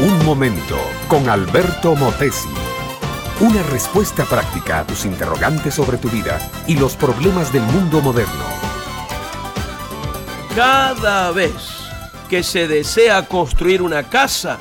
Un momento con Alberto Motesi. Una respuesta práctica a tus interrogantes sobre tu vida y los problemas del mundo moderno. Cada vez que se desea construir una casa,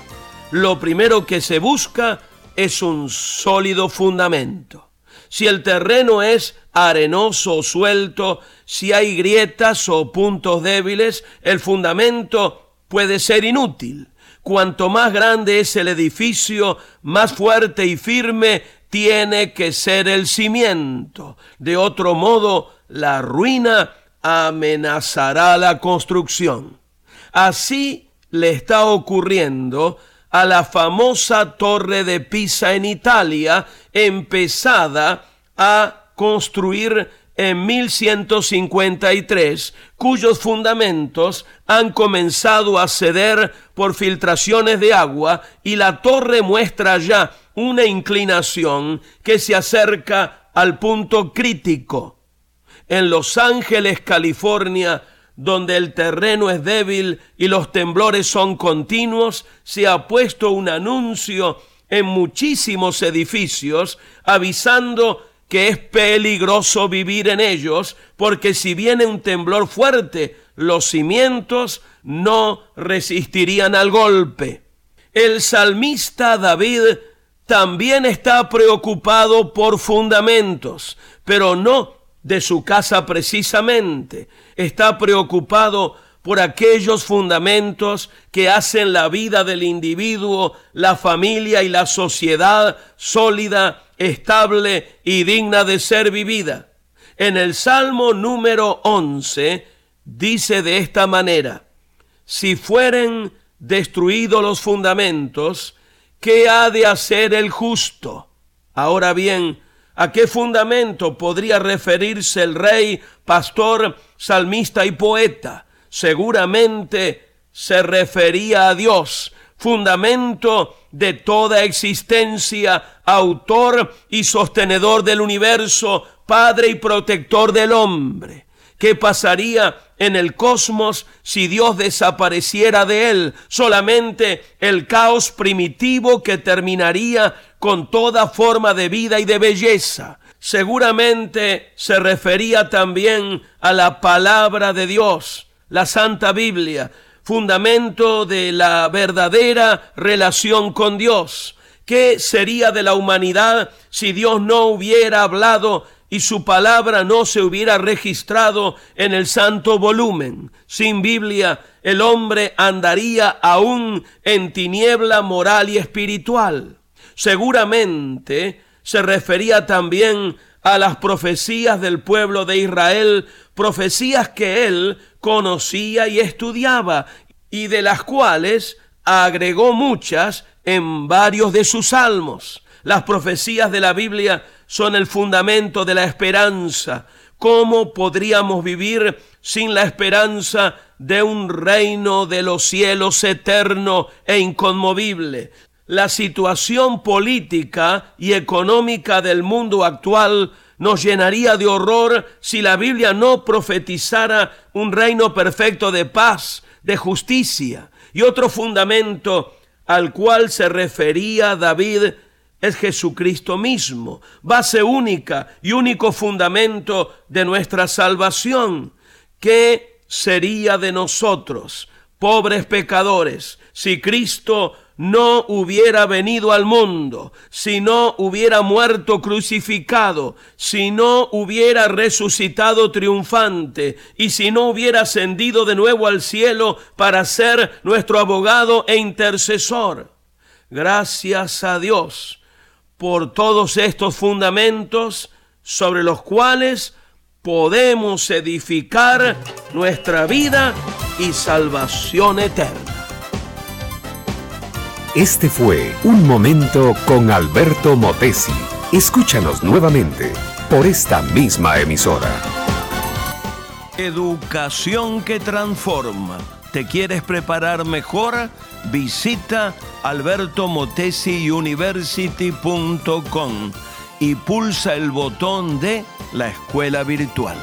lo primero que se busca es un sólido fundamento. Si el terreno es arenoso o suelto, si hay grietas o puntos débiles, el fundamento puede ser inútil. Cuanto más grande es el edificio, más fuerte y firme tiene que ser el cimiento. De otro modo, la ruina amenazará la construcción. Así le está ocurriendo a la famosa torre de Pisa en Italia, empezada a construir en 1153, cuyos fundamentos han comenzado a ceder por filtraciones de agua y la torre muestra ya una inclinación que se acerca al punto crítico. En Los Ángeles, California, donde el terreno es débil y los temblores son continuos, se ha puesto un anuncio en muchísimos edificios avisando que es peligroso vivir en ellos, porque si viene un temblor fuerte, los cimientos no resistirían al golpe. El salmista David también está preocupado por fundamentos, pero no de su casa precisamente. Está preocupado por aquellos fundamentos que hacen la vida del individuo, la familia y la sociedad sólida, estable y digna de ser vivida. En el Salmo número 11 dice de esta manera, si fueren destruidos los fundamentos, ¿qué ha de hacer el justo? Ahora bien, ¿a qué fundamento podría referirse el rey, pastor, salmista y poeta? Seguramente se refería a Dios, fundamento de toda existencia, autor y sostenedor del universo, padre y protector del hombre. ¿Qué pasaría en el cosmos si Dios desapareciera de él? Solamente el caos primitivo que terminaría con toda forma de vida y de belleza. Seguramente se refería también a la palabra de Dios la Santa Biblia, fundamento de la verdadera relación con Dios. ¿Qué sería de la humanidad si Dios no hubiera hablado y su palabra no se hubiera registrado en el santo volumen? Sin Biblia, el hombre andaría aún en tiniebla moral y espiritual. Seguramente se refería también a las profecías del pueblo de Israel, profecías que él conocía y estudiaba, y de las cuales agregó muchas en varios de sus salmos. Las profecías de la Biblia son el fundamento de la esperanza. ¿Cómo podríamos vivir sin la esperanza de un reino de los cielos eterno e inconmovible? La situación política y económica del mundo actual nos llenaría de horror si la Biblia no profetizara un reino perfecto de paz, de justicia. Y otro fundamento al cual se refería David es Jesucristo mismo, base única y único fundamento de nuestra salvación. ¿Qué sería de nosotros, pobres pecadores, si Cristo no hubiera venido al mundo, si no hubiera muerto crucificado, si no hubiera resucitado triunfante y si no hubiera ascendido de nuevo al cielo para ser nuestro abogado e intercesor. Gracias a Dios por todos estos fundamentos sobre los cuales podemos edificar nuestra vida y salvación eterna. Este fue Un Momento con Alberto Motesi. Escúchanos nuevamente por esta misma emisora. Educación que transforma. ¿Te quieres preparar mejor? Visita albertomotesiuniversity.com y pulsa el botón de la escuela virtual.